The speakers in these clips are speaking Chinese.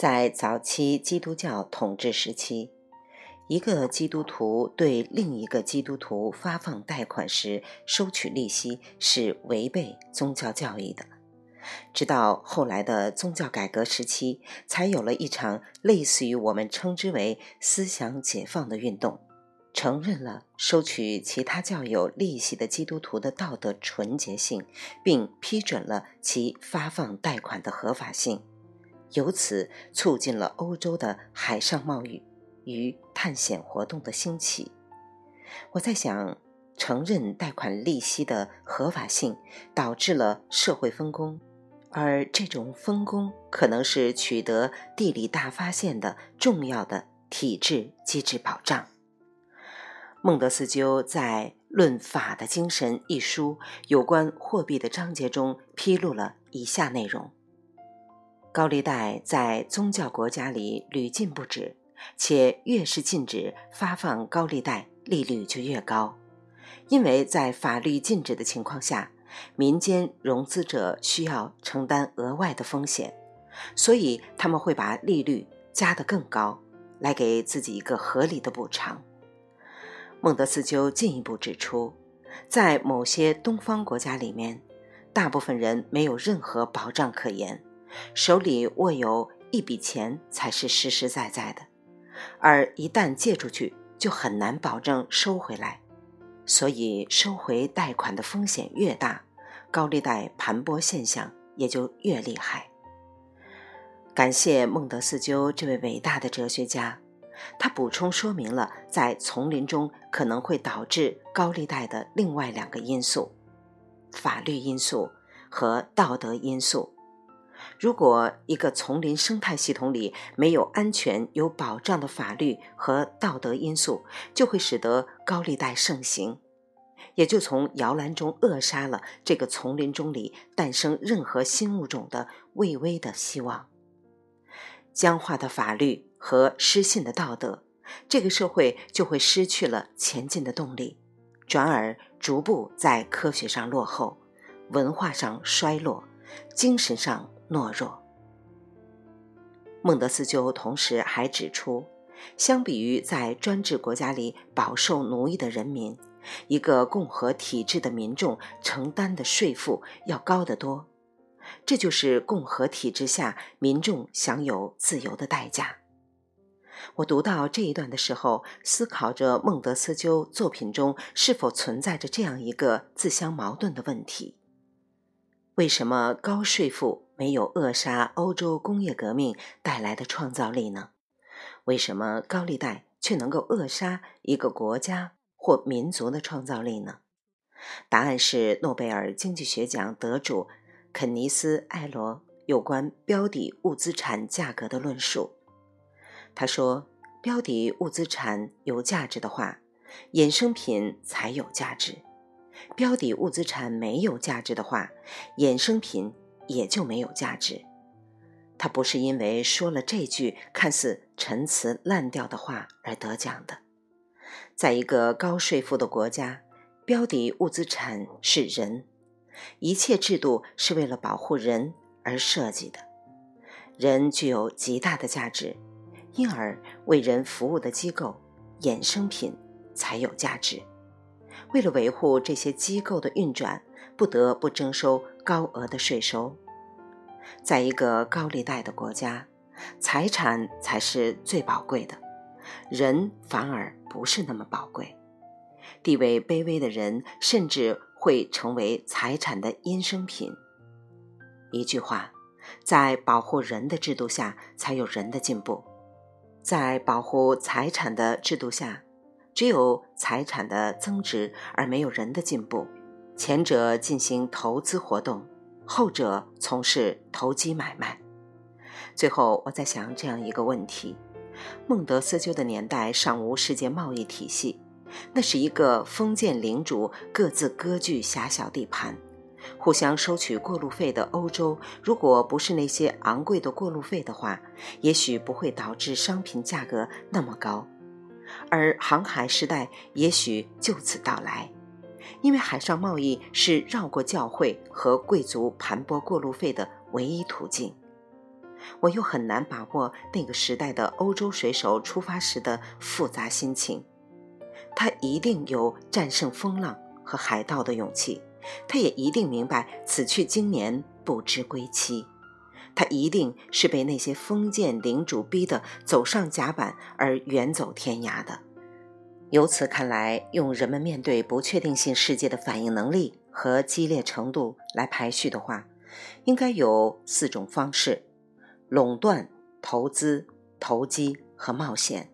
在早期基督教统治时期，一个基督徒对另一个基督徒发放贷款时收取利息是违背宗教教义的。直到后来的宗教改革时期，才有了一场类似于我们称之为思想解放的运动，承认了收取其他教友利息的基督徒的道德纯洁性，并批准了其发放贷款的合法性。由此促进了欧洲的海上贸易与探险活动的兴起。我在想，承认贷款利息的合法性导致了社会分工，而这种分工可能是取得地理大发现的重要的体制机制保障。孟德斯鸠在《论法的精神》一书有关货币的章节中披露了以下内容。高利贷在宗教国家里屡禁不止，且越是禁止发放高利贷，利率就越高。因为在法律禁止的情况下，民间融资者需要承担额外的风险，所以他们会把利率加得更高，来给自己一个合理的补偿。孟德斯鸠进一步指出，在某些东方国家里面，大部分人没有任何保障可言。手里握有一笔钱才是实实在在的，而一旦借出去，就很难保证收回来。所以，收回贷款的风险越大，高利贷盘剥现象也就越厉害。感谢孟德斯鸠这位伟大的哲学家，他补充说明了在丛林中可能会导致高利贷的另外两个因素：法律因素和道德因素。如果一个丛林生态系统里没有安全、有保障的法律和道德因素，就会使得高利贷盛行，也就从摇篮中扼杀了这个丛林中里诞生任何新物种的微微的希望。僵化的法律和失信的道德，这个社会就会失去了前进的动力，转而逐步在科学上落后，文化上衰落，精神上。懦弱。孟德斯鸠同时还指出，相比于在专制国家里饱受奴役的人民，一个共和体制的民众承担的税负要高得多。这就是共和体制下民众享有自由的代价。我读到这一段的时候，思考着孟德斯鸠作品中是否存在着这样一个自相矛盾的问题：为什么高税负？没有扼杀欧洲工业革命带来的创造力呢？为什么高利贷却能够扼杀一个国家或民族的创造力呢？答案是诺贝尔经济学奖得主肯尼斯·艾罗有关标的物资产价格的论述。他说：“标的物资产有价值的话，衍生品才有价值；标的物资产没有价值的话，衍生品。”也就没有价值。他不是因为说了这句看似陈词滥调的话而得奖的。在一个高税负的国家，标的物资产是人，一切制度是为了保护人而设计的。人具有极大的价值，因而为人服务的机构衍生品才有价值。为了维护这些机构的运转，不得不征收。高额的税收，在一个高利贷的国家，财产才是最宝贵的，人反而不是那么宝贵。地位卑微的人甚至会成为财产的衍生品。一句话，在保护人的制度下，才有人的进步；在保护财产的制度下，只有财产的增值，而没有人的进步。前者进行投资活动，后者从事投机买卖。最后，我在想这样一个问题：孟德斯鸠的年代尚无世界贸易体系，那是一个封建领主各自割据狭小地盘，互相收取过路费的欧洲。如果不是那些昂贵的过路费的话，也许不会导致商品价格那么高，而航海时代也许就此到来。因为海上贸易是绕过教会和贵族盘剥过路费的唯一途径。我又很难把握那个时代的欧洲水手出发时的复杂心情。他一定有战胜风浪和海盗的勇气，他也一定明白此去经年不知归期。他一定是被那些封建领主逼得走上甲板而远走天涯的。由此看来，用人们面对不确定性世界的反应能力和激烈程度来排序的话，应该有四种方式：垄断、投资、投机和冒险。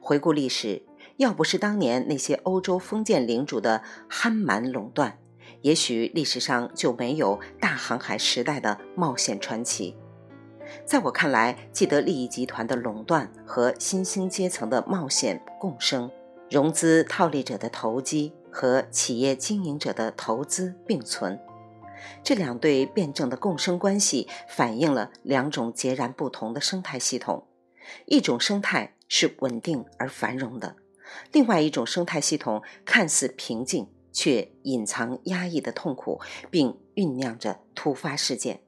回顾历史，要不是当年那些欧洲封建领主的憨蛮垄断，也许历史上就没有大航海时代的冒险传奇。在我看来，既得利益集团的垄断和新兴阶层的冒险共生，融资套利者的投机和企业经营者的投资并存。这两对辩证的共生关系，反映了两种截然不同的生态系统：一种生态是稳定而繁荣的，另外一种生态系统看似平静。却隐藏压抑的痛苦，并酝酿着突发事件。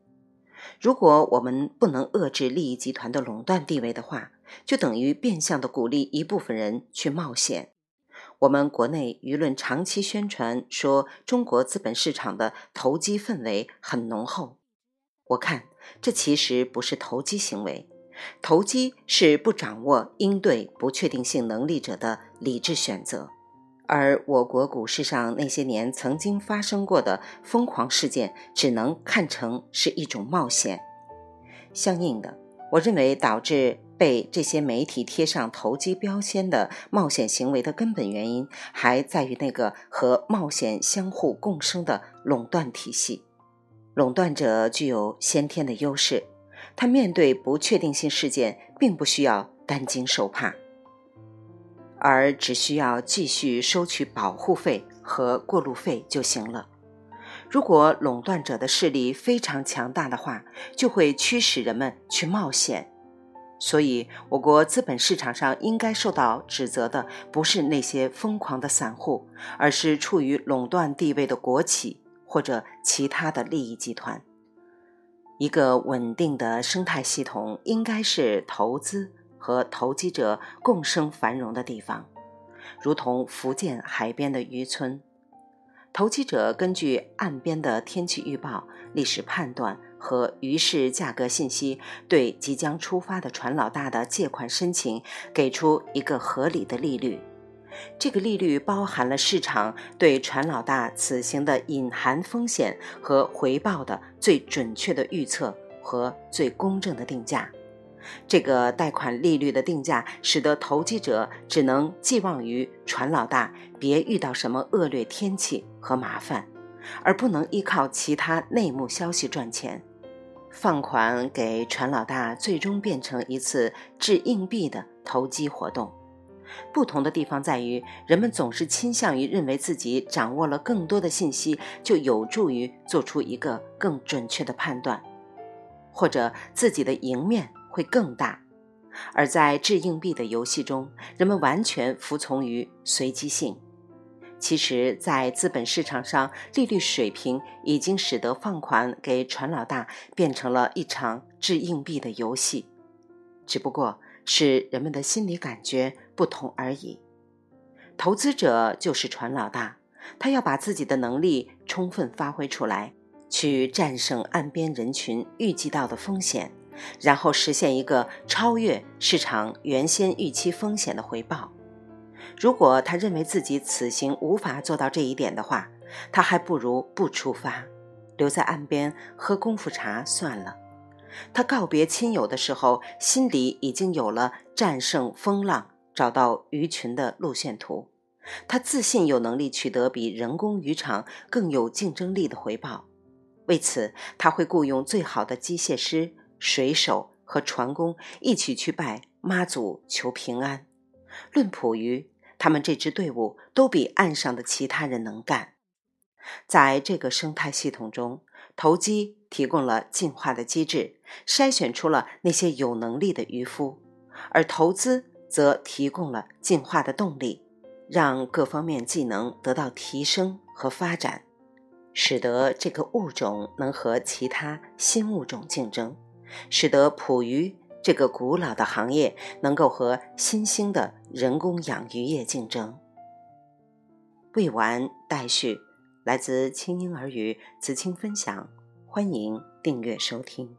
如果我们不能遏制利益集团的垄断地位的话，就等于变相的鼓励一部分人去冒险。我们国内舆论长期宣传说，中国资本市场的投机氛围很浓厚。我看这其实不是投机行为，投机是不掌握应对不确定性能力者的理智选择。而我国股市上那些年曾经发生过的疯狂事件，只能看成是一种冒险。相应的，我认为导致被这些媒体贴上投机标签的冒险行为的根本原因，还在于那个和冒险相互共生的垄断体系。垄断者具有先天的优势，他面对不确定性事件，并不需要担惊受怕。而只需要继续收取保护费和过路费就行了。如果垄断者的势力非常强大的话，就会驱使人们去冒险。所以，我国资本市场上应该受到指责的不是那些疯狂的散户，而是处于垄断地位的国企或者其他的利益集团。一个稳定的生态系统应该是投资。和投机者共生繁荣的地方，如同福建海边的渔村。投机者根据岸边的天气预报、历史判断和鱼市价格信息，对即将出发的船老大的借款申请给出一个合理的利率。这个利率包含了市场对船老大此行的隐含风险和回报的最准确的预测和最公正的定价。这个贷款利率的定价，使得投机者只能寄望于船老大别遇到什么恶劣天气和麻烦，而不能依靠其他内幕消息赚钱。放款给船老大，最终变成一次掷硬币的投机活动。不同的地方在于，人们总是倾向于认为自己掌握了更多的信息，就有助于做出一个更准确的判断，或者自己的赢面。会更大，而在掷硬币的游戏中，人们完全服从于随机性。其实，在资本市场上，利率水平已经使得放款给船老大变成了一场掷硬币的游戏，只不过是人们的心理感觉不同而已。投资者就是船老大，他要把自己的能力充分发挥出来，去战胜岸边人群预计到的风险。然后实现一个超越市场原先预期风险的回报。如果他认为自己此行无法做到这一点的话，他还不如不出发，留在岸边喝功夫茶算了。他告别亲友的时候，心里已经有了战胜风浪、找到鱼群的路线图。他自信有能力取得比人工渔场更有竞争力的回报。为此，他会雇佣最好的机械师。水手和船工一起去拜妈祖求平安。论捕鱼，他们这支队伍都比岸上的其他人能干。在这个生态系统中，投机提供了进化的机制，筛选出了那些有能力的渔夫；而投资则提供了进化的动力，让各方面技能得到提升和发展，使得这个物种能和其他新物种竞争。使得捕鱼这个古老的行业能够和新兴的人工养鱼业竞争。未完待续，来自清婴儿语子青分享，欢迎订阅收听。